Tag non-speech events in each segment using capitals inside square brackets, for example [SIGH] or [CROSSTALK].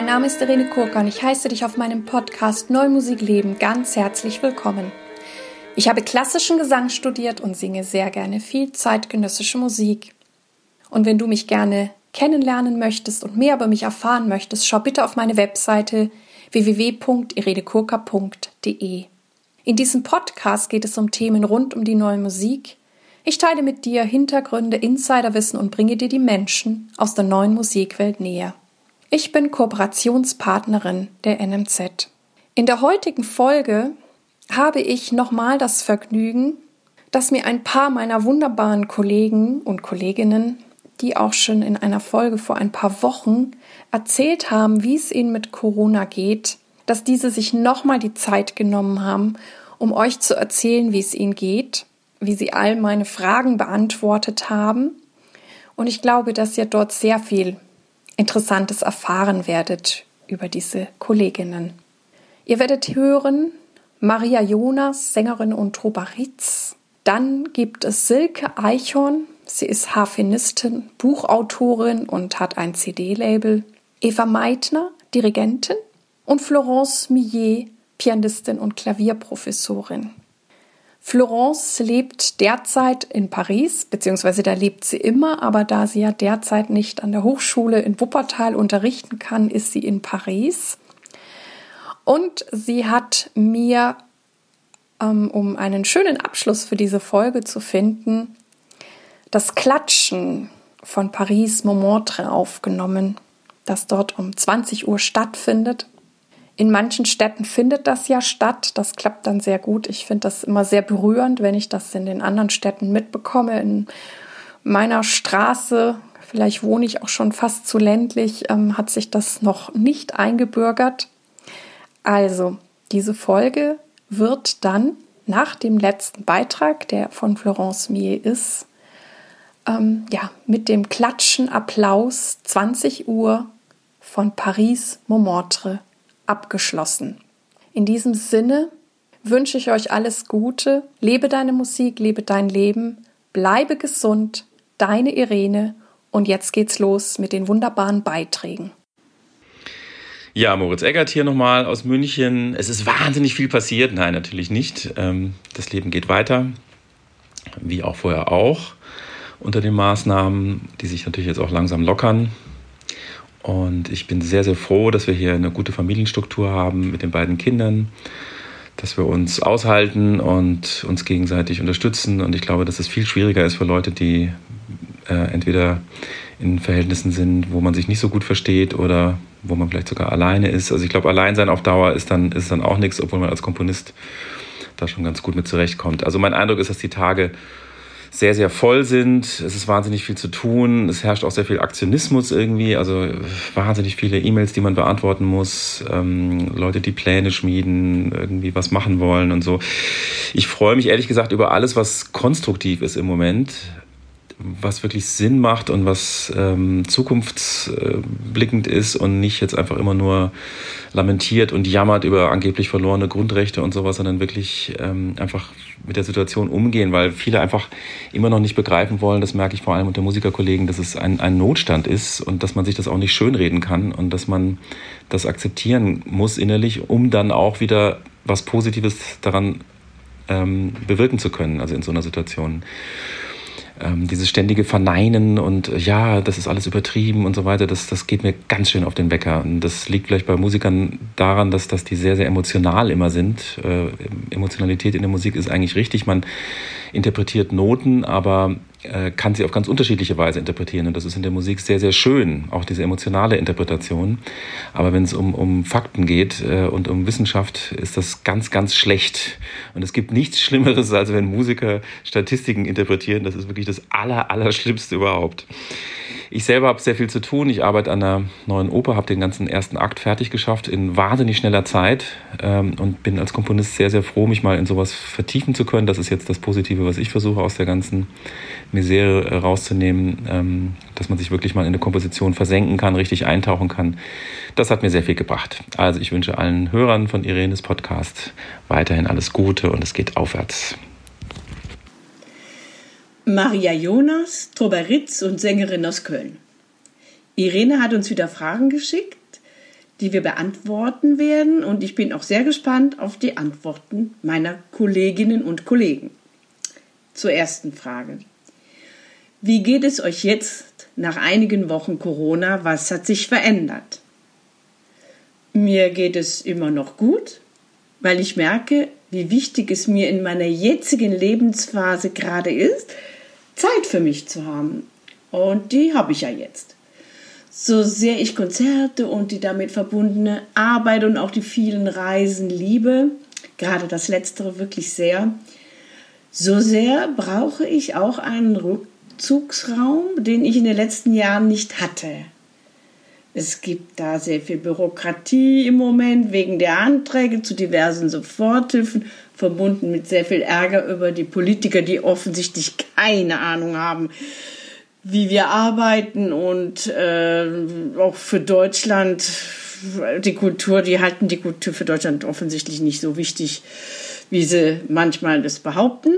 Mein Name ist Irene Kurka und ich heiße dich auf meinem Podcast Neumusik Leben ganz herzlich willkommen. Ich habe klassischen Gesang studiert und singe sehr gerne viel zeitgenössische Musik. Und wenn du mich gerne kennenlernen möchtest und mehr über mich erfahren möchtest, schau bitte auf meine Webseite www.iredekurka.de. In diesem Podcast geht es um Themen rund um die neue Musik. Ich teile mit dir Hintergründe, Insiderwissen und bringe dir die Menschen aus der neuen Musikwelt näher. Ich bin Kooperationspartnerin der NMZ. In der heutigen Folge habe ich nochmal das Vergnügen, dass mir ein paar meiner wunderbaren Kollegen und Kolleginnen, die auch schon in einer Folge vor ein paar Wochen erzählt haben, wie es ihnen mit Corona geht, dass diese sich nochmal die Zeit genommen haben, um euch zu erzählen, wie es ihnen geht, wie sie all meine Fragen beantwortet haben. Und ich glaube, dass ihr dort sehr viel Interessantes erfahren werdet über diese Kolleginnen. Ihr werdet hören Maria Jonas, Sängerin und Trobaritz. Dann gibt es Silke Eichhorn. Sie ist Harfenistin, Buchautorin und hat ein CD-Label. Eva Meitner, Dirigentin. Und Florence Millet, Pianistin und Klavierprofessorin. Florence lebt derzeit in Paris, beziehungsweise da lebt sie immer, aber da sie ja derzeit nicht an der Hochschule in Wuppertal unterrichten kann, ist sie in Paris. Und sie hat mir, ähm, um einen schönen Abschluss für diese Folge zu finden, das Klatschen von Paris Montmartre aufgenommen, das dort um 20 Uhr stattfindet. In manchen Städten findet das ja statt. Das klappt dann sehr gut. Ich finde das immer sehr berührend, wenn ich das in den anderen Städten mitbekomme. In meiner Straße, vielleicht wohne ich auch schon fast zu ländlich, ähm, hat sich das noch nicht eingebürgert. Also, diese Folge wird dann nach dem letzten Beitrag, der von Florence Mier ist, ähm, ja, mit dem Klatschen Applaus 20 Uhr von Paris Montmartre abgeschlossen. In diesem Sinne wünsche ich euch alles Gute, lebe deine Musik, lebe dein Leben, bleibe gesund, deine Irene und jetzt geht's los mit den wunderbaren Beiträgen. Ja, Moritz Eggert hier nochmal aus München. Es ist wahnsinnig viel passiert. Nein, natürlich nicht. Ähm, das Leben geht weiter, wie auch vorher auch, unter den Maßnahmen, die sich natürlich jetzt auch langsam lockern. Und ich bin sehr, sehr froh, dass wir hier eine gute Familienstruktur haben mit den beiden Kindern, dass wir uns aushalten und uns gegenseitig unterstützen. Und ich glaube, dass es viel schwieriger ist für Leute, die äh, entweder in Verhältnissen sind, wo man sich nicht so gut versteht oder wo man vielleicht sogar alleine ist. Also ich glaube, Alleinsein auf Dauer ist dann, ist dann auch nichts, obwohl man als Komponist da schon ganz gut mit zurechtkommt. Also mein Eindruck ist, dass die Tage sehr, sehr voll sind. Es ist wahnsinnig viel zu tun. Es herrscht auch sehr viel Aktionismus irgendwie. Also wahnsinnig viele E-Mails, die man beantworten muss. Ähm, Leute, die Pläne schmieden, irgendwie was machen wollen und so. Ich freue mich ehrlich gesagt über alles, was konstruktiv ist im Moment was wirklich Sinn macht und was ähm, zukunftsblickend ist und nicht jetzt einfach immer nur lamentiert und jammert über angeblich verlorene Grundrechte und sowas, sondern wirklich ähm, einfach mit der Situation umgehen, weil viele einfach immer noch nicht begreifen wollen, das merke ich vor allem unter Musikerkollegen, dass es ein, ein Notstand ist und dass man sich das auch nicht schönreden kann und dass man das akzeptieren muss innerlich, um dann auch wieder was Positives daran ähm, bewirken zu können, also in so einer Situation ähm, dieses ständige Verneinen und äh, ja, das ist alles übertrieben und so weiter, das, das geht mir ganz schön auf den Wecker. Und das liegt vielleicht bei Musikern daran, dass, dass die sehr, sehr emotional immer sind. Äh, Emotionalität in der Musik ist eigentlich richtig. Man interpretiert Noten, aber kann sie auf ganz unterschiedliche Weise interpretieren. Und das ist in der Musik sehr, sehr schön, auch diese emotionale Interpretation. Aber wenn es um, um Fakten geht äh, und um Wissenschaft, ist das ganz, ganz schlecht. Und es gibt nichts Schlimmeres, als wenn Musiker Statistiken interpretieren. Das ist wirklich das Aller, Allerschlimmste überhaupt. Ich selber habe sehr viel zu tun. Ich arbeite an einer neuen Oper, habe den ganzen ersten Akt fertig geschafft in wahnsinnig schneller Zeit ähm, und bin als Komponist sehr, sehr froh, mich mal in sowas vertiefen zu können. Das ist jetzt das Positive, was ich versuche aus der ganzen Misere äh, rauszunehmen, ähm, dass man sich wirklich mal in eine Komposition versenken kann, richtig eintauchen kann. Das hat mir sehr viel gebracht. Also ich wünsche allen Hörern von Irenes Podcast weiterhin alles Gute und es geht aufwärts. Maria Jonas, Troberitz und Sängerin aus Köln. Irene hat uns wieder Fragen geschickt, die wir beantworten werden. Und ich bin auch sehr gespannt auf die Antworten meiner Kolleginnen und Kollegen. Zur ersten Frage. Wie geht es euch jetzt nach einigen Wochen Corona? Was hat sich verändert? Mir geht es immer noch gut, weil ich merke, wie wichtig es mir in meiner jetzigen Lebensphase gerade ist, Zeit für mich zu haben. Und die habe ich ja jetzt. So sehr ich Konzerte und die damit verbundene Arbeit und auch die vielen Reisen liebe, gerade das letztere wirklich sehr, so sehr brauche ich auch einen Rückzugsraum, den ich in den letzten Jahren nicht hatte. Es gibt da sehr viel Bürokratie im Moment wegen der Anträge zu diversen Soforthilfen, verbunden mit sehr viel Ärger über die Politiker, die offensichtlich keine Ahnung haben, wie wir arbeiten und äh, auch für Deutschland die Kultur, die halten die Kultur für Deutschland offensichtlich nicht so wichtig, wie sie manchmal das behaupten.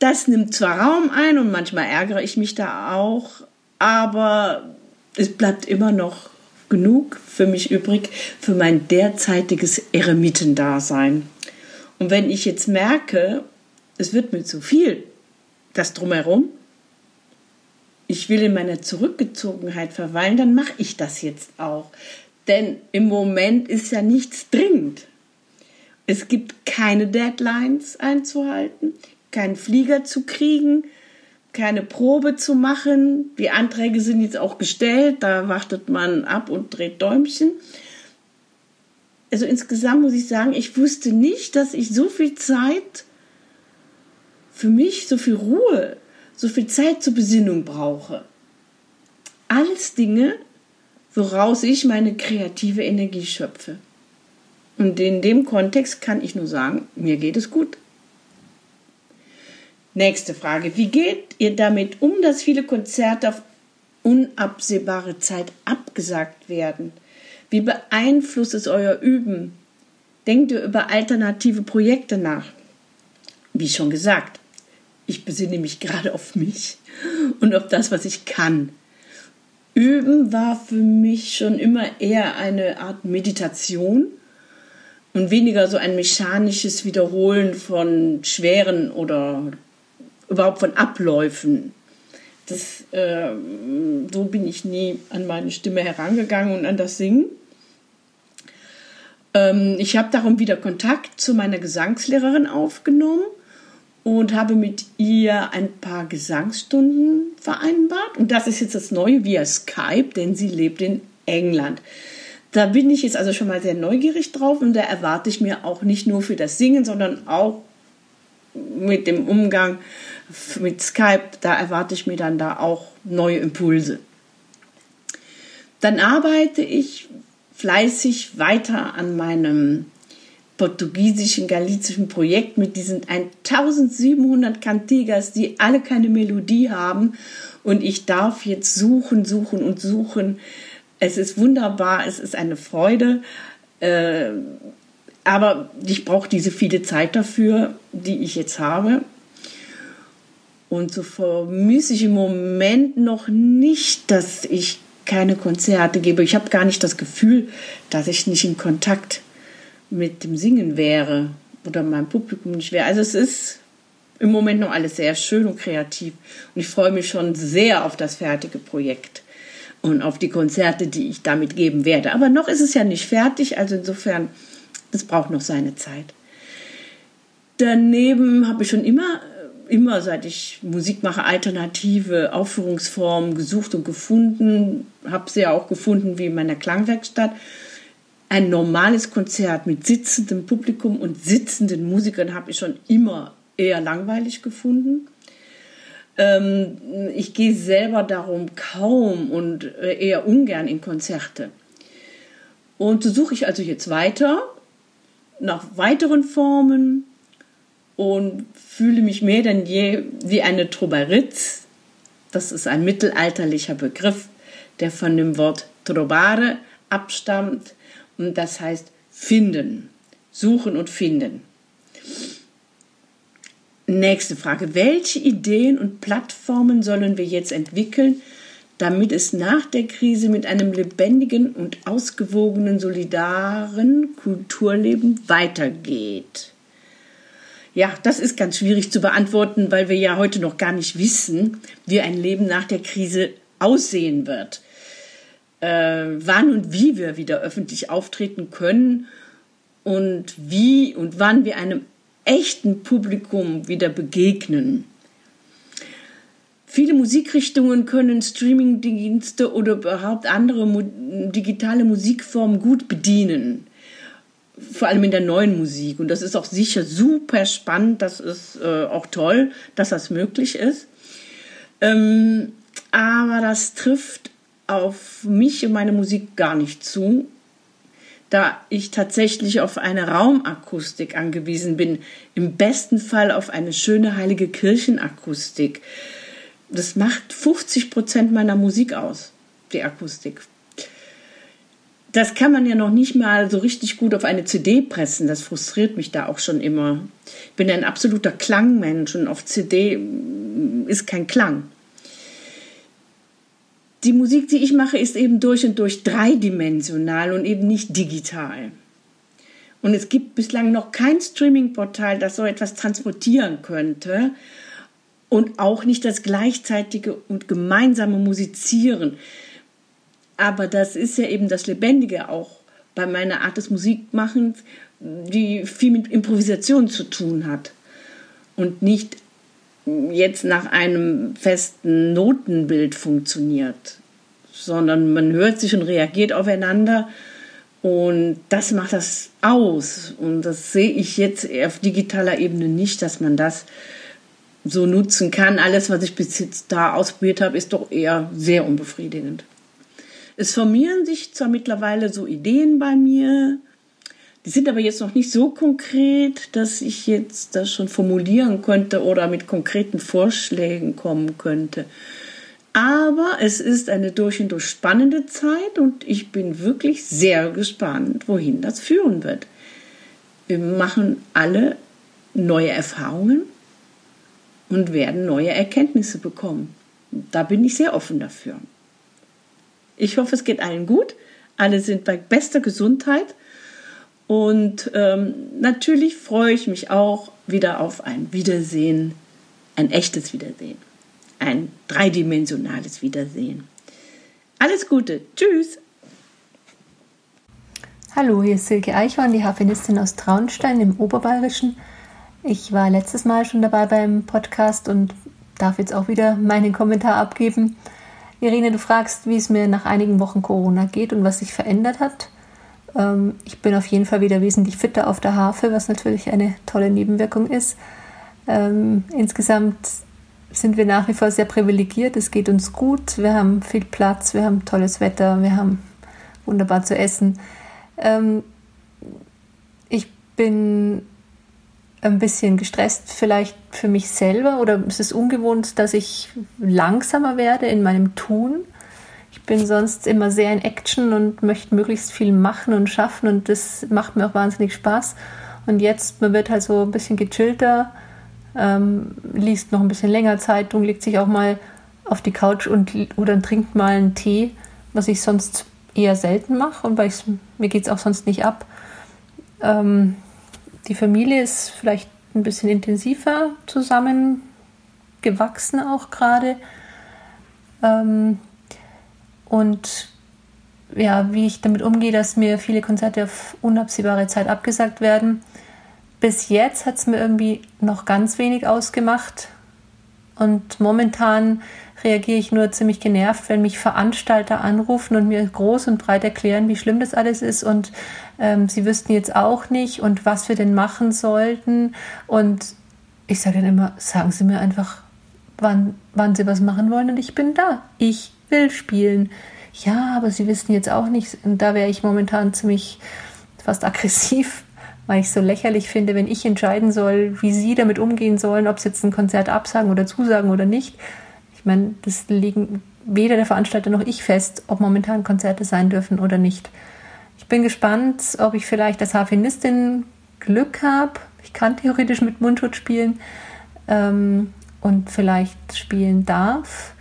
Das nimmt zwar Raum ein und manchmal ärgere ich mich da auch, aber es bleibt immer noch genug für mich übrig für mein derzeitiges Eremitendasein. Und wenn ich jetzt merke, es wird mir zu viel, das drumherum, ich will in meiner Zurückgezogenheit verweilen, dann mache ich das jetzt auch. Denn im Moment ist ja nichts dringend. Es gibt keine Deadlines einzuhalten, keinen Flieger zu kriegen, keine Probe zu machen. Die Anträge sind jetzt auch gestellt, da wartet man ab und dreht Däumchen. Also insgesamt muss ich sagen, ich wusste nicht, dass ich so viel Zeit für mich, so viel Ruhe, so viel Zeit zur Besinnung brauche. Alles Dinge, woraus ich meine kreative Energie schöpfe. Und in dem Kontext kann ich nur sagen, mir geht es gut. Nächste Frage. Wie geht ihr damit um, dass viele Konzerte auf unabsehbare Zeit abgesagt werden? Wie beeinflusst es euer Üben? Denkt ihr über alternative Projekte nach? Wie schon gesagt, ich besinne mich gerade auf mich [LAUGHS] und auf das, was ich kann. Üben war für mich schon immer eher eine Art Meditation und weniger so ein mechanisches Wiederholen von schweren oder überhaupt von Abläufen. Das, äh, so bin ich nie an meine Stimme herangegangen und an das Singen. Ähm, ich habe darum wieder Kontakt zu meiner Gesangslehrerin aufgenommen und habe mit ihr ein paar Gesangsstunden vereinbart. Und das ist jetzt das Neue via Skype, denn sie lebt in England. Da bin ich jetzt also schon mal sehr neugierig drauf und da erwarte ich mir auch nicht nur für das Singen, sondern auch mit dem Umgang mit Skype, da erwarte ich mir dann da auch neue Impulse. Dann arbeite ich fleißig weiter an meinem portugiesischen, galizischen Projekt mit diesen 1700 Cantigas, die alle keine Melodie haben. Und ich darf jetzt suchen, suchen und suchen. Es ist wunderbar, es ist eine Freude. Äh, aber ich brauche diese viele Zeit dafür, die ich jetzt habe. Und so vermisse ich im Moment noch nicht, dass ich keine Konzerte gebe. Ich habe gar nicht das Gefühl, dass ich nicht in Kontakt mit dem Singen wäre oder meinem Publikum nicht wäre. Also es ist im Moment noch alles sehr schön und kreativ. Und ich freue mich schon sehr auf das fertige Projekt und auf die Konzerte, die ich damit geben werde. Aber noch ist es ja nicht fertig, also insofern das braucht noch seine Zeit. Daneben habe ich schon immer, immer seit ich Musik mache, alternative Aufführungsformen gesucht und gefunden. Habe sie ja auch gefunden wie in meiner Klangwerkstatt. Ein normales Konzert mit sitzendem Publikum und sitzenden Musikern habe ich schon immer eher langweilig gefunden. Ähm, ich gehe selber darum kaum und äh, eher ungern in Konzerte. Und so suche ich also jetzt weiter nach weiteren Formen und fühle mich mehr denn je wie eine Trobaritz. Das ist ein mittelalterlicher Begriff, der von dem Wort trovare abstammt und das heißt finden, suchen und finden. Nächste Frage. Welche Ideen und Plattformen sollen wir jetzt entwickeln, damit es nach der Krise mit einem lebendigen und ausgewogenen, solidaren Kulturleben weitergeht? Ja, das ist ganz schwierig zu beantworten, weil wir ja heute noch gar nicht wissen, wie ein Leben nach der Krise aussehen wird. Äh, wann und wie wir wieder öffentlich auftreten können und wie und wann wir einem echten Publikum wieder begegnen. Viele Musikrichtungen können Streamingdienste oder überhaupt andere digitale Musikformen gut bedienen. Vor allem in der neuen Musik. Und das ist auch sicher super spannend. Das ist äh, auch toll, dass das möglich ist. Ähm, aber das trifft auf mich und meine Musik gar nicht zu, da ich tatsächlich auf eine Raumakustik angewiesen bin, im besten Fall auf eine schöne heilige Kirchenakustik. Das macht 50 Prozent meiner Musik aus, die Akustik. Das kann man ja noch nicht mal so richtig gut auf eine CD pressen. Das frustriert mich da auch schon immer. Ich bin ein absoluter Klangmensch und auf CD ist kein Klang die Musik, die ich mache, ist eben durch und durch dreidimensional und eben nicht digital. Und es gibt bislang noch kein Streaming-Portal, das so etwas transportieren könnte. Und auch nicht das gleichzeitige und gemeinsame Musizieren. Aber das ist ja eben das Lebendige auch bei meiner Art des Musikmachens, die viel mit Improvisation zu tun hat. Und nicht jetzt nach einem festen Notenbild funktioniert, sondern man hört sich und reagiert aufeinander und das macht das aus. Und das sehe ich jetzt auf digitaler Ebene nicht, dass man das so nutzen kann. Alles, was ich bis jetzt da ausprobiert habe, ist doch eher sehr unbefriedigend. Es formieren sich zwar mittlerweile so Ideen bei mir, die sind aber jetzt noch nicht so konkret, dass ich jetzt das schon formulieren könnte oder mit konkreten Vorschlägen kommen könnte. Aber es ist eine durch und durch spannende Zeit und ich bin wirklich sehr gespannt, wohin das führen wird. Wir machen alle neue Erfahrungen und werden neue Erkenntnisse bekommen. Da bin ich sehr offen dafür. Ich hoffe, es geht allen gut. Alle sind bei bester Gesundheit und ähm, natürlich freue ich mich auch wieder auf ein Wiedersehen, ein echtes Wiedersehen, ein dreidimensionales Wiedersehen. Alles Gute, tschüss! Hallo, hier ist Silke Eichhorn, die Harfenistin aus Traunstein im Oberbayerischen. Ich war letztes Mal schon dabei beim Podcast und darf jetzt auch wieder meinen Kommentar abgeben. Irene, du fragst, wie es mir nach einigen Wochen Corona geht und was sich verändert hat. Ähm, ich bin auf jeden Fall wieder wesentlich fitter auf der Harfe, was natürlich eine tolle Nebenwirkung ist. Ähm, insgesamt sind wir nach wie vor sehr privilegiert. Es geht uns gut. Wir haben viel Platz, wir haben tolles Wetter, wir haben wunderbar zu essen. Ähm, ich bin ein bisschen gestresst vielleicht für mich selber oder es ist ungewohnt, dass ich langsamer werde in meinem Tun bin sonst immer sehr in Action und möchte möglichst viel machen und schaffen und das macht mir auch wahnsinnig Spaß. Und jetzt, man wird halt so ein bisschen gechillter, ähm, liest noch ein bisschen länger Zeitung, legt sich auch mal auf die Couch und oder trinkt mal einen Tee, was ich sonst eher selten mache und weil mir geht es auch sonst nicht ab. Ähm, die Familie ist vielleicht ein bisschen intensiver zusammengewachsen auch gerade. Ähm, und ja, wie ich damit umgehe, dass mir viele Konzerte auf unabsehbare Zeit abgesagt werden. Bis jetzt hat es mir irgendwie noch ganz wenig ausgemacht. Und momentan reagiere ich nur ziemlich genervt, wenn mich Veranstalter anrufen und mir groß und breit erklären, wie schlimm das alles ist. Und ähm, sie wüssten jetzt auch nicht und was wir denn machen sollten. Und ich sage dann immer, sagen Sie mir einfach, wann, wann Sie was machen wollen und ich bin da. Ich will spielen. Ja, aber sie wissen jetzt auch nicht, und da wäre ich momentan ziemlich fast aggressiv, [LAUGHS] weil ich so lächerlich finde, wenn ich entscheiden soll, wie sie damit umgehen sollen, ob sie jetzt ein Konzert absagen oder zusagen oder nicht. Ich meine, das liegen weder der Veranstalter noch ich fest, ob momentan Konzerte sein dürfen oder nicht. Bin gespannt, ob ich vielleicht als Harfenistin Glück habe. Ich kann theoretisch mit Mundschutz spielen. Ähm, und vielleicht spielen darf.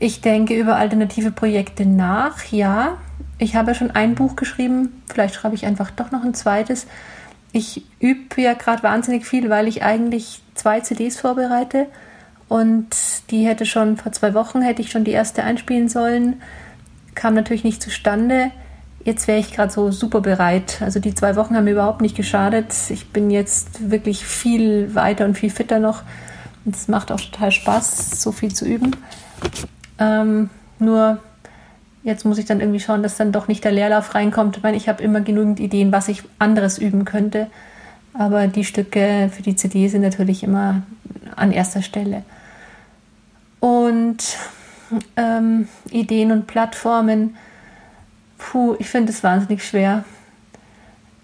Ich denke über alternative Projekte nach, ja. Ich habe schon ein Buch geschrieben, vielleicht schreibe ich einfach doch noch ein zweites. Ich übe ja gerade wahnsinnig viel, weil ich eigentlich zwei CDs vorbereite und die hätte schon vor zwei Wochen hätte ich schon die erste einspielen sollen, kam natürlich nicht zustande. Jetzt wäre ich gerade so super bereit. Also die zwei Wochen haben mir überhaupt nicht geschadet. Ich bin jetzt wirklich viel weiter und viel fitter noch. Und es macht auch total Spaß, so viel zu üben. Ähm, nur jetzt muss ich dann irgendwie schauen, dass dann doch nicht der Leerlauf reinkommt. Ich meine, ich habe immer genügend Ideen, was ich anderes üben könnte. Aber die Stücke für die CD sind natürlich immer an erster Stelle. Und ähm, Ideen und Plattformen, puh, ich finde es wahnsinnig schwer.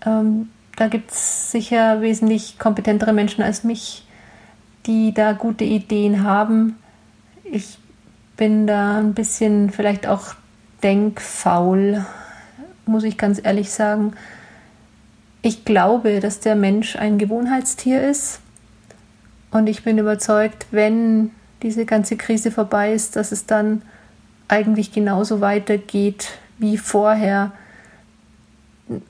Ähm, da gibt es sicher wesentlich kompetentere Menschen als mich, die da gute Ideen haben. Ich bin da ein bisschen vielleicht auch denkfaul, muss ich ganz ehrlich sagen. Ich glaube, dass der Mensch ein Gewohnheitstier ist. Und ich bin überzeugt, wenn diese ganze Krise vorbei ist, dass es dann eigentlich genauso weitergeht wie vorher.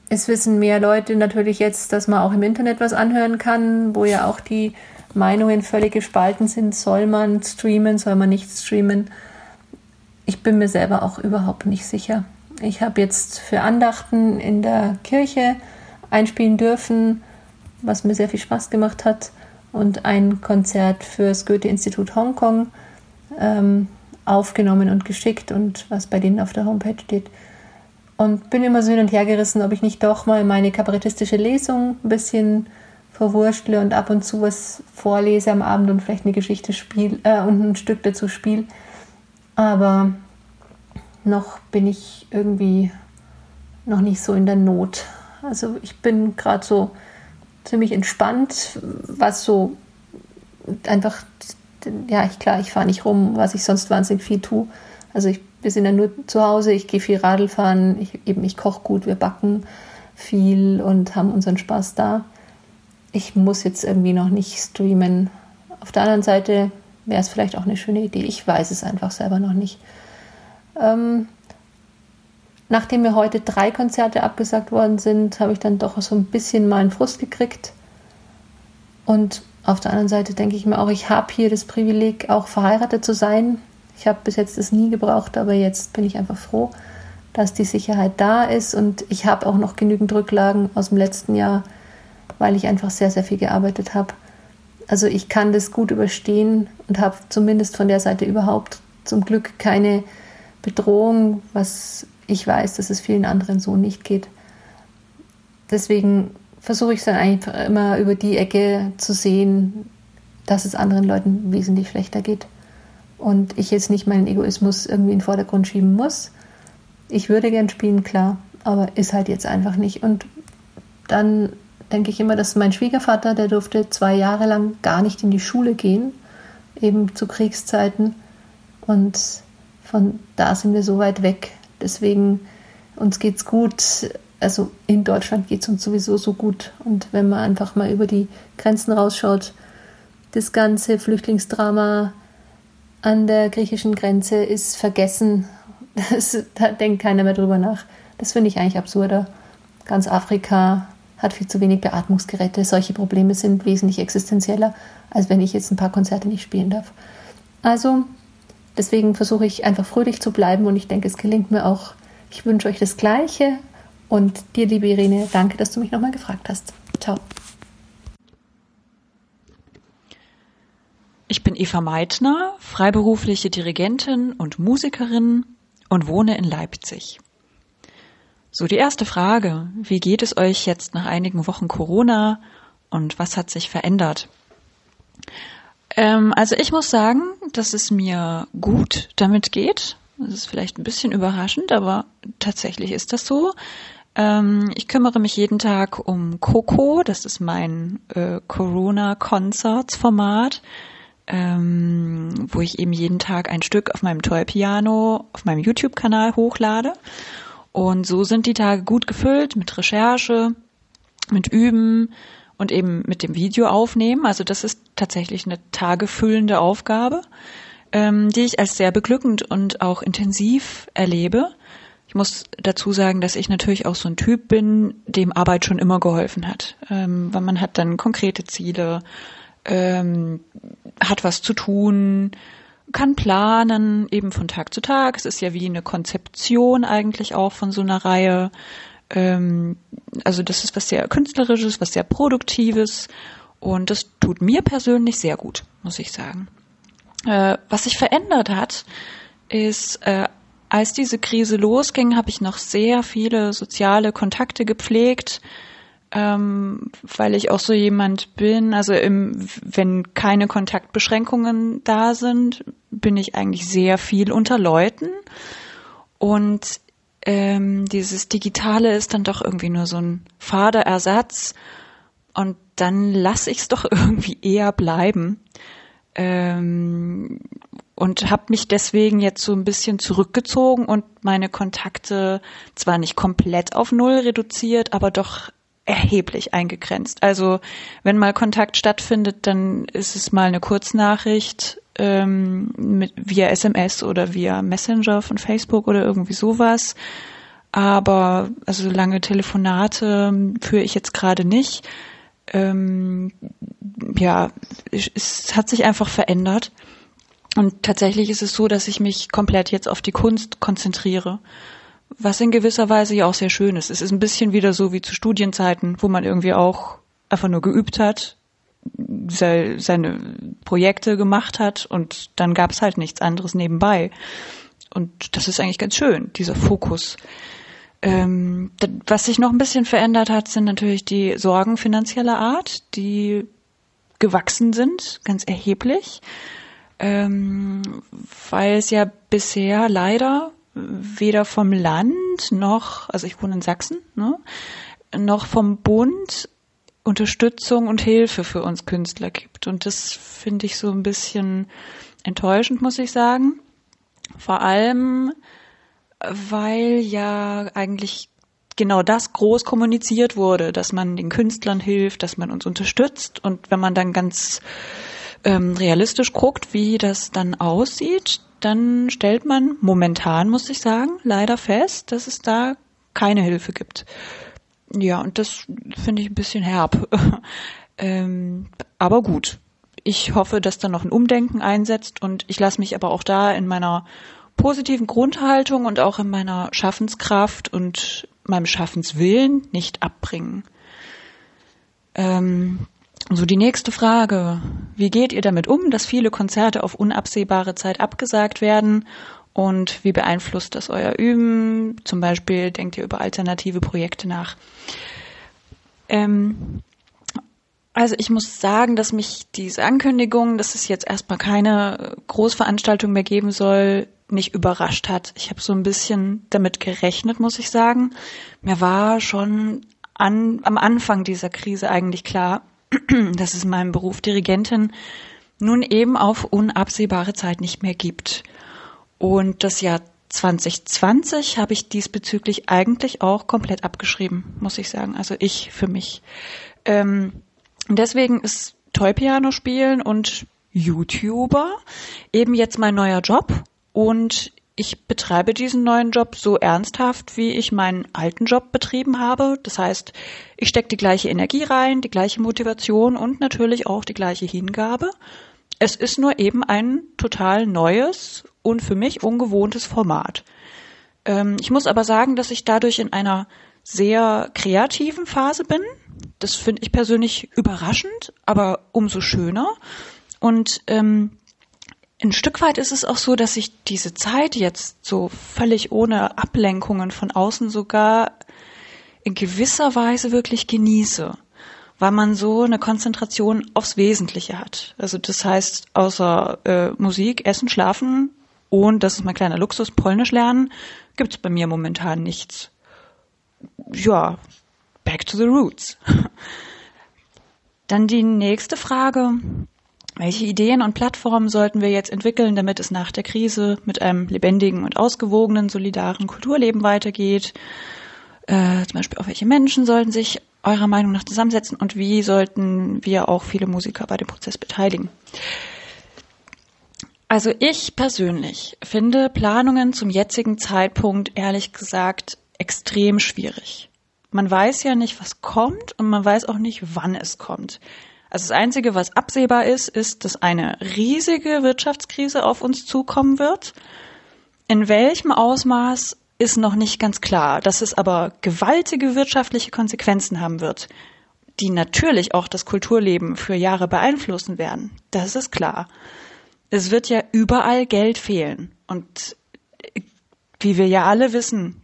Es wissen mehr Leute natürlich jetzt, dass man auch im Internet was anhören kann, wo ja auch die Meinungen völlig gespalten sind. Soll man streamen, soll man nicht streamen? Ich bin mir selber auch überhaupt nicht sicher. Ich habe jetzt für Andachten in der Kirche einspielen dürfen, was mir sehr viel Spaß gemacht hat, und ein Konzert fürs Goethe-Institut Hongkong ähm, aufgenommen und geschickt und was bei denen auf der Homepage steht. Und bin immer so hin und her gerissen, ob ich nicht doch mal meine kabarettistische Lesung ein bisschen verwurschtle und ab und zu was vorlese am Abend und vielleicht eine Geschichte spiel äh, und ein Stück dazu spiele. Aber noch bin ich irgendwie noch nicht so in der Not. Also ich bin gerade so ziemlich entspannt, was so einfach, ja, ich, klar, ich fahre nicht rum, was ich sonst wahnsinnig viel tue. Also ich, wir sind ja nur zu Hause, ich gehe viel Radl fahren, ich, eben ich koche gut, wir backen viel und haben unseren Spaß da ich muss jetzt irgendwie noch nicht streamen. Auf der anderen Seite wäre es vielleicht auch eine schöne Idee. Ich weiß es einfach selber noch nicht. Ähm, nachdem mir heute drei Konzerte abgesagt worden sind, habe ich dann doch so ein bisschen meinen Frust gekriegt. Und auf der anderen Seite denke ich mir auch, ich habe hier das Privileg, auch verheiratet zu sein. Ich habe bis jetzt das nie gebraucht, aber jetzt bin ich einfach froh, dass die Sicherheit da ist und ich habe auch noch genügend Rücklagen aus dem letzten Jahr, weil ich einfach sehr, sehr viel gearbeitet habe. Also ich kann das gut überstehen und habe zumindest von der Seite überhaupt zum Glück keine Bedrohung, was ich weiß, dass es vielen anderen so nicht geht. Deswegen versuche ich es dann einfach immer über die Ecke zu sehen, dass es anderen Leuten wesentlich schlechter geht. Und ich jetzt nicht meinen Egoismus irgendwie in den Vordergrund schieben muss. Ich würde gern spielen, klar, aber ist halt jetzt einfach nicht. Und dann denke ich immer, dass mein Schwiegervater, der durfte zwei Jahre lang gar nicht in die Schule gehen, eben zu Kriegszeiten. Und von da sind wir so weit weg. Deswegen, uns geht es gut. Also in Deutschland geht es uns sowieso so gut. Und wenn man einfach mal über die Grenzen rausschaut, das ganze Flüchtlingsdrama an der griechischen Grenze ist vergessen. [LAUGHS] Das, da denkt keiner mehr drüber nach. Das finde ich eigentlich absurder. Ganz Afrika hat viel zu wenig Beatmungsgeräte. Solche Probleme sind wesentlich existenzieller, als wenn ich jetzt ein paar Konzerte nicht spielen darf. Also deswegen versuche ich einfach fröhlich zu bleiben und ich denke, es gelingt mir auch. Ich wünsche euch das Gleiche und dir, liebe Irene, danke, dass du mich nochmal gefragt hast. Ciao. Ich bin Eva Meitner, freiberufliche Dirigentin und Musikerin und wohne in Leipzig. So, die erste Frage. Wie geht es euch jetzt nach einigen Wochen Corona und was hat sich verändert? Ähm, also ich muss sagen, dass es mir gut damit geht. Das ist vielleicht ein bisschen überraschend, aber tatsächlich ist das so. Ähm, ich kümmere mich jeden Tag um Coco, das ist mein äh, Corona-Concerts-Format, ähm, wo ich eben jeden Tag ein Stück auf meinem Toy-Piano auf meinem YouTube-Kanal hochlade. Und so sind die Tage gut gefüllt mit Recherche, mit Üben und eben mit dem Video aufnehmen. Also das ist tatsächlich eine tagefüllende Aufgabe. ähm, die ich als sehr beglückend und auch intensiv erlebe. Ich muss dazu sagen, dass ich natürlich auch so ein Typ bin, dem Arbeit schon immer geholfen hat. Ähm, weil man hat dann konkrete Ziele, ähm, hat was zu tun, kann planen, eben von Tag zu Tag. Es ist ja wie eine Konzeption eigentlich auch von so einer Reihe. Ähm, also das ist was sehr Künstlerisches, was sehr Produktives und das tut mir persönlich sehr gut, muss ich sagen. Äh, was sich verändert hat, ist, äh, als diese Krise losging, habe ich noch sehr viele soziale Kontakte gepflegt, ähm, weil ich auch so jemand bin. Also im, wenn keine Kontaktbeschränkungen da sind, bin ich eigentlich sehr viel unter Leuten. Und ähm, dieses Digitale ist dann doch irgendwie nur so ein fader Ersatz. Und dann lasse ich es doch [LAUGHS] irgendwie eher bleiben. Ähm, und habe mich deswegen jetzt so ein bisschen zurückgezogen und meine Kontakte zwar nicht komplett auf Null reduziert, aber doch erheblich eingegrenzt. Also wenn mal Kontakt stattfindet, dann ist es mal eine Kurznachricht ähm, mit, via SMS oder via Messenger von Facebook oder irgendwie sowas. Aber also lange Telefonate führe ich jetzt gerade nicht. Ähm, ja, es hat sich einfach verändert. Und tatsächlich ist es so, dass ich mich komplett jetzt auf die Kunst konzentriere. Was in gewisser Weise ja auch sehr schön ist. Es ist ein bisschen wieder so wie zu Studienzeiten, wo man irgendwie auch einfach nur geübt hat, seine Projekte gemacht hat und dann gab es halt nichts anderes nebenbei. Und das ist eigentlich ganz schön, dieser Fokus. Ähm, was sich noch ein bisschen verändert hat, sind natürlich die Sorgen finanzieller Art, die gewachsen sind, ganz erheblich, ähm, weil es ja bisher leider weder vom Land noch, also ich wohne in Sachsen, ne, noch vom Bund Unterstützung und Hilfe für uns Künstler gibt. Und das finde ich so ein bisschen enttäuschend, muss ich sagen. Vor allem, weil ja eigentlich genau das groß kommuniziert wurde, dass man den Künstlern hilft, dass man uns unterstützt. Und wenn man dann ganz ähm, realistisch guckt, wie das dann aussieht, dann stellt man momentan, muss ich sagen, leider fest, dass es da keine Hilfe gibt. Ja, und das finde ich ein bisschen herb. [LAUGHS] ähm, aber gut. Ich hoffe, dass da noch ein Umdenken einsetzt und ich lasse mich aber auch da in meiner positiven Grundhaltung und auch in meiner Schaffenskraft und meinem Schaffenswillen nicht abbringen. Ähm, so die nächste Frage. Wie geht ihr damit um, dass viele Konzerte auf unabsehbare Zeit abgesagt werden? Und wie beeinflusst das euer Üben? Zum Beispiel denkt ihr über alternative Projekte nach? Ähm, also ich muss sagen, dass mich diese Ankündigung, dass es jetzt erstmal keine Großveranstaltung mehr geben soll, nicht überrascht hat. Ich habe so ein bisschen damit gerechnet, muss ich sagen. Mir war schon an, am Anfang dieser Krise eigentlich klar, [CLEARS THROAT] dass es meinem Beruf Dirigentin nun eben auf unabsehbare Zeit nicht mehr gibt. Und das Jahr 2020 habe ich diesbezüglich eigentlich auch komplett abgeschrieben, muss ich sagen. Also ich für mich. Ähm, deswegen ist Toy-Piano spielen und YouTuber eben jetzt mein neuer Job und ich betreibe diesen neuen Job so ernsthaft, wie ich meinen alten Job betrieben habe. Das heißt, ich stecke die gleiche Energie rein, die gleiche Motivation und natürlich auch die gleiche Hingabe. Es ist nur eben ein total neues und für mich ungewohntes Format. Ähm, ich muss aber sagen, dass ich dadurch in einer sehr kreativen Phase bin. Das finde ich persönlich überraschend, aber umso schöner. Und ähm, ein Stück weit ist es auch so, dass ich diese Zeit jetzt so völlig ohne Ablenkungen von außen sogar in gewisser Weise wirklich genieße, weil man so eine Konzentration aufs Wesentliche hat. Also das heißt, außer äh, Musik, Essen, Schlafen und das ist mein kleiner Luxus, Polnisch lernen, gibt's bei mir momentan nichts. Ja, back to the roots. [LAUGHS] Dann die nächste Frage. Welche Ideen und Plattformen sollten wir jetzt entwickeln, damit es nach der Krise mit einem lebendigen und ausgewogenen, solidaren Kulturleben weitergeht? Äh, zum Beispiel auch welche Menschen sollten sich eurer Meinung nach zusammensetzen und wie sollten wir auch viele Musiker bei dem Prozess beteiligen? Also ich persönlich finde Planungen zum jetzigen Zeitpunkt ehrlich gesagt extrem schwierig. Man weiß ja nicht, was kommt und man weiß auch nicht, wann es kommt. Also das Einzige, was absehbar ist, ist, dass eine riesige Wirtschaftskrise auf uns zukommen wird. In welchem Ausmaß ist noch nicht ganz klar, dass es aber gewaltige wirtschaftliche Konsequenzen haben wird, die natürlich auch das Kulturleben für Jahre beeinflussen werden. Das ist klar. Es wird ja überall Geld fehlen. Und wie wir ja alle wissen,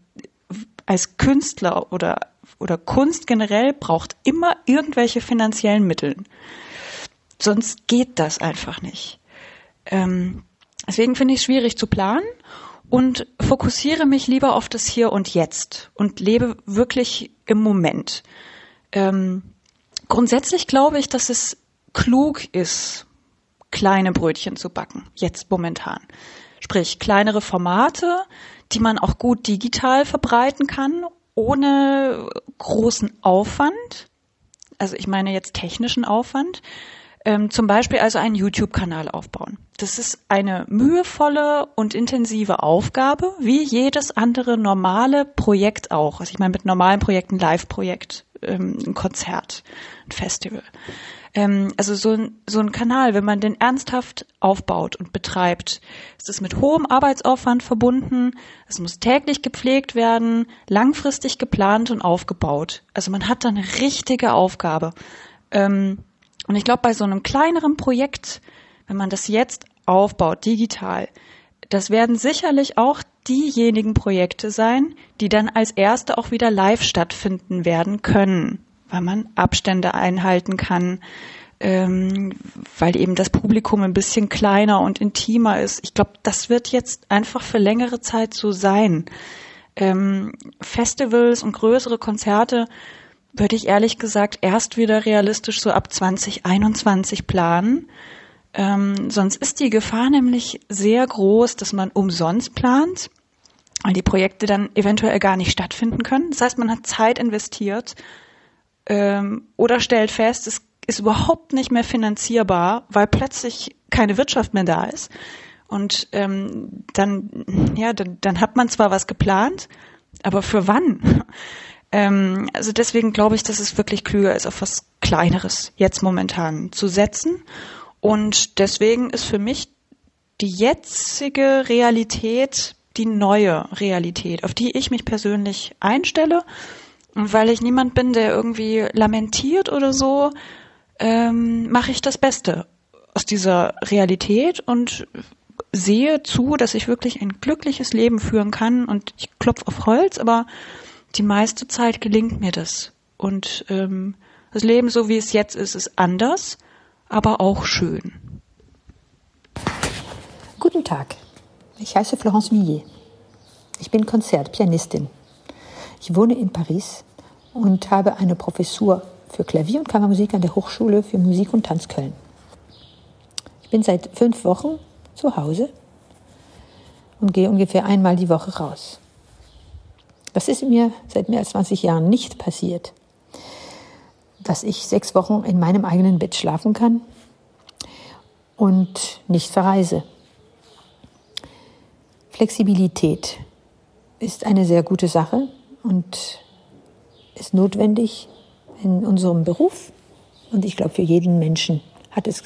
als Künstler oder, oder Kunst generell braucht immer irgendwelche finanziellen Mittel. Sonst geht das einfach nicht. Ähm, deswegen finde ich es schwierig zu planen und fokussiere mich lieber auf das Hier und Jetzt und lebe wirklich im Moment. Ähm, grundsätzlich glaube ich, dass es klug ist, kleine Brötchen zu backen, jetzt momentan. Sprich, kleinere Formate, die man auch gut digital verbreiten kann, ohne großen Aufwand. Also ich meine jetzt technischen Aufwand. Ähm, zum Beispiel also einen YouTube-Kanal aufbauen. Das ist eine mühevolle und intensive Aufgabe, wie jedes andere normale Projekt auch. Also ich meine mit normalen Projekten, Live-Projekt, ähm, ein Konzert, ein Festival. Ähm, also so ein, so ein Kanal, wenn man den ernsthaft aufbaut und betreibt, ist es mit hohem Arbeitsaufwand verbunden. Es muss täglich gepflegt werden, langfristig geplant und aufgebaut. Also man hat da eine richtige Aufgabe. Ähm, und ich glaube, bei so einem kleineren Projekt, wenn man das jetzt aufbaut, digital, das werden sicherlich auch diejenigen Projekte sein, die dann als erste auch wieder live stattfinden werden können weil man Abstände einhalten kann, ähm, weil eben das Publikum ein bisschen kleiner und intimer ist. Ich glaube, das wird jetzt einfach für längere Zeit so sein. Ähm, Festivals und größere Konzerte würde ich ehrlich gesagt erst wieder realistisch so ab 2021 planen. Ähm, sonst ist die Gefahr nämlich sehr groß, dass man umsonst plant, weil die Projekte dann eventuell gar nicht stattfinden können. Das heißt, man hat Zeit investiert, ähm, oder stellt fest, es ist überhaupt nicht mehr finanzierbar, weil plötzlich keine Wirtschaft mehr da ist. Und ähm, dann, ja, dann, dann hat man zwar was geplant, aber für wann? [LAUGHS] ähm, also deswegen glaube ich, dass es wirklich klüger ist, auf was Kleineres jetzt momentan zu setzen. Und deswegen ist für mich die jetzige Realität die neue Realität, auf die ich mich persönlich einstelle weil ich niemand bin, der irgendwie lamentiert oder so, ähm, mache ich das Beste aus dieser Realität und sehe zu, dass ich wirklich ein glückliches Leben führen kann und ich klopfe auf Holz, aber die meiste Zeit gelingt mir das. Und ähm, das Leben, so wie es jetzt ist, ist anders, aber auch schön. Guten Tag, ich heiße Florence Millet. Ich bin Konzertpianistin. Ich wohne in Paris und habe eine Professur für Klavier und Kammermusik an der Hochschule für Musik und Tanz Köln. Ich bin seit fünf Wochen zu Hause und gehe ungefähr einmal die Woche raus. Das ist mir seit mehr als 20 Jahren nicht passiert, dass ich sechs Wochen in meinem eigenen Bett schlafen kann und nicht verreise. Flexibilität ist eine sehr gute Sache und ist notwendig in unserem Beruf. Und ich glaube, für jeden Menschen hat es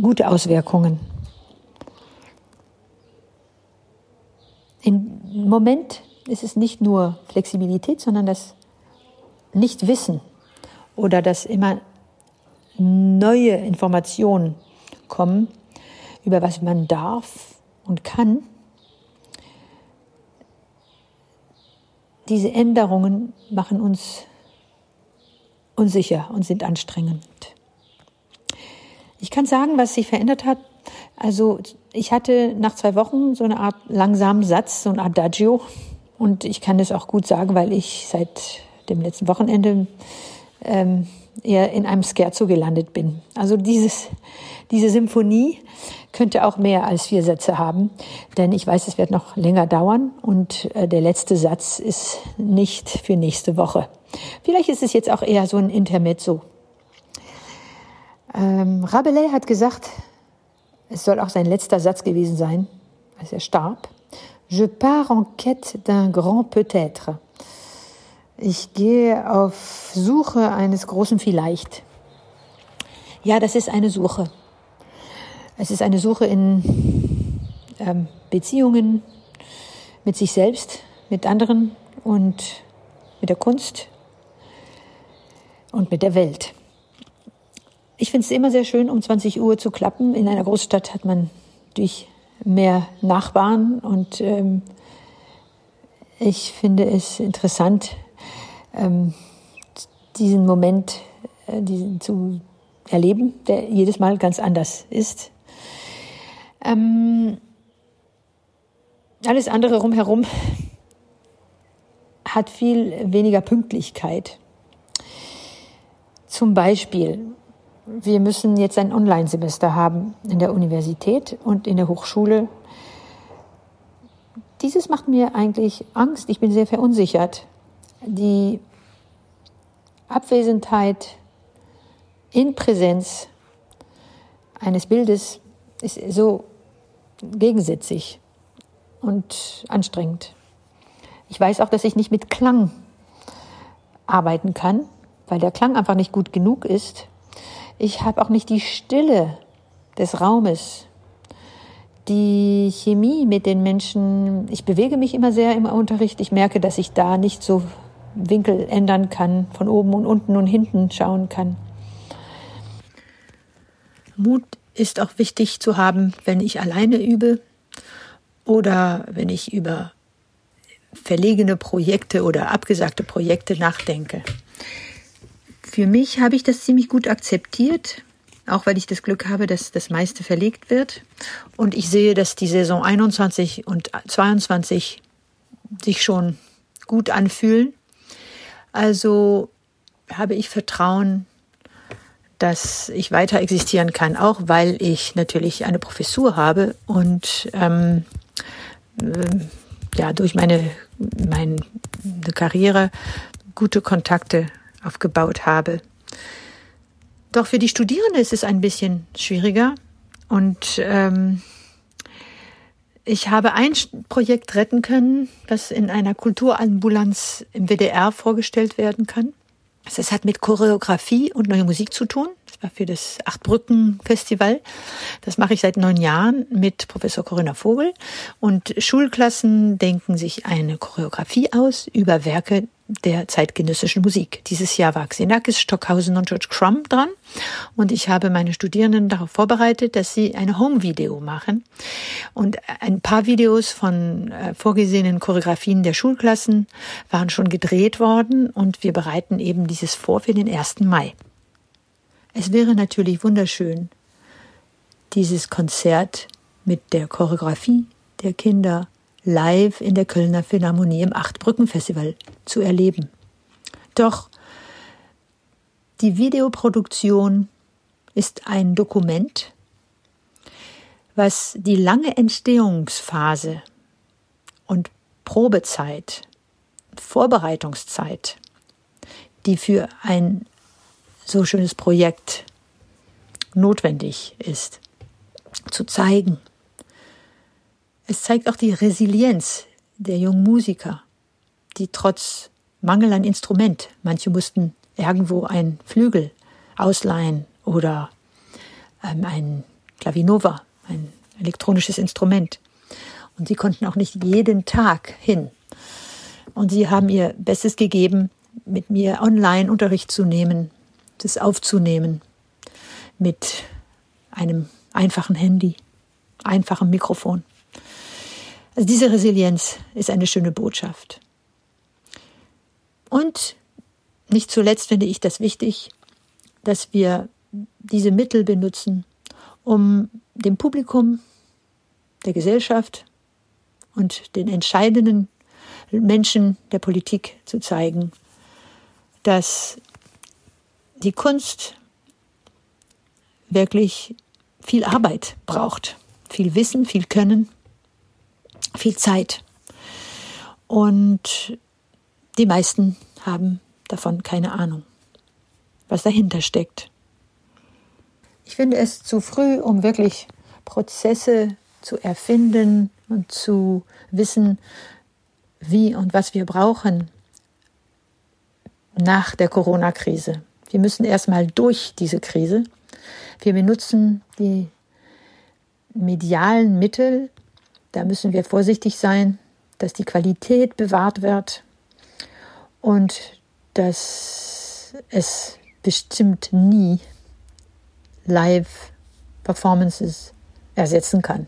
gute Auswirkungen. Im Moment ist es nicht nur Flexibilität, sondern das Nichtwissen oder dass immer neue Informationen kommen, über was man darf und kann diese Änderungen machen uns unsicher und sind anstrengend. Ich kann sagen, was sich verändert hat. Also ich hatte nach zwei Wochen so eine Art langsamen Satz, so ein Adagio. Und ich kann das auch gut sagen, weil ich seit dem letzten Wochenende ähm, eher in einem Scherzo gelandet bin. Also dieses, diese Symphonie könnte auch mehr als vier Sätze haben, denn ich weiß, es wird noch länger dauern und äh, der letzte Satz ist nicht für nächste Woche. Vielleicht ist es jetzt auch eher so ein Intermezzo. Ähm, Rabelais hat gesagt, Es soll auch sein letzter Satz gewesen sein, als er starb. Je pars en quête d'un grand peut-être. Ich gehe auf Suche eines großen Vielleicht. Ja, das ist eine Suche. Es ist eine Suche in ähm, Beziehungen mit sich selbst, mit anderen und mit der Kunst und mit der Welt. Ich finde es immer sehr schön, um 20 Uhr zu klappen. In einer Großstadt hat man durch mehr Nachbarn und ähm, ich finde es interessant, ähm, diesen Moment äh, diesen zu erleben, der jedes Mal ganz anders ist. Ähm, alles andere rumherum hat viel weniger Pünktlichkeit. Zum Beispiel, wir müssen jetzt ein Online-Semester haben in der Universität und in der Hochschule. Dieses macht mir eigentlich Angst. Ich bin sehr verunsichert. Die Abwesenheit in Präsenz eines Bildes ist so gegensätzlich und anstrengend. Ich weiß auch, dass ich nicht mit Klang arbeiten kann, weil der Klang einfach nicht gut genug ist. Ich habe auch nicht die Stille des Raumes, die Chemie mit den Menschen. Ich bewege mich immer sehr im Unterricht. Ich merke, dass ich da nicht so Winkel ändern kann, von oben und unten und hinten schauen kann. Mut ist auch wichtig zu haben, wenn ich alleine übe oder wenn ich über verlegene Projekte oder abgesagte Projekte nachdenke. Für mich habe ich das ziemlich gut akzeptiert, auch weil ich das Glück habe, dass das meiste verlegt wird. Und ich sehe, dass die Saison 21 und 22 sich schon gut anfühlen. Also habe ich Vertrauen, dass ich weiter existieren kann, auch weil ich natürlich eine Professur habe und ähm, äh, ja durch meine, meine Karriere gute Kontakte aufgebaut habe. Doch für die Studierenden ist es ein bisschen schwieriger und ähm, ich habe ein Projekt retten können, was in einer Kulturambulanz im WDR vorgestellt werden kann. Es hat mit Choreografie und neue Musik zu tun. Das war für das Achtbrücken-Festival. Das mache ich seit neun Jahren mit Professor Corinna Vogel. Und Schulklassen denken sich eine Choreografie aus über Werke der zeitgenössischen Musik. Dieses Jahr war Xenakis, Stockhausen und George Crumb dran. Und ich habe meine Studierenden darauf vorbereitet, dass sie eine Home-Video machen. Und ein paar Videos von äh, vorgesehenen Choreografien der Schulklassen waren schon gedreht worden und wir bereiten eben dieses vor für den 1. Mai. Es wäre natürlich wunderschön, dieses Konzert mit der Choreografie der Kinder live in der Kölner Philharmonie im Achtbrücken-Festival zu erleben. Doch die Videoproduktion ist ein Dokument, was die lange Entstehungsphase und Probezeit, Vorbereitungszeit, die für ein so schönes Projekt notwendig ist, zu zeigen es zeigt auch die Resilienz der jungen Musiker, die trotz Mangel an Instrument, manche mussten irgendwo einen Flügel ausleihen oder ähm, ein Klavinova, ein elektronisches Instrument. Und sie konnten auch nicht jeden Tag hin. Und sie haben ihr Bestes gegeben, mit mir Online-Unterricht zu nehmen, das aufzunehmen, mit einem einfachen Handy, einfachem Mikrofon. Also diese Resilienz ist eine schöne Botschaft. Und nicht zuletzt finde ich das wichtig, dass wir diese Mittel benutzen, um dem Publikum, der Gesellschaft und den entscheidenden Menschen der Politik zu zeigen, dass die Kunst wirklich viel Arbeit braucht, viel Wissen, viel Können viel Zeit. Und die meisten haben davon keine Ahnung, was dahinter steckt. Ich finde es zu früh, um wirklich Prozesse zu erfinden und zu wissen, wie und was wir brauchen nach der Corona-Krise. Wir müssen erstmal durch diese Krise. Wir benutzen die medialen Mittel. Da müssen wir vorsichtig sein, dass die Qualität bewahrt wird und dass es bestimmt nie Live-Performances ersetzen kann.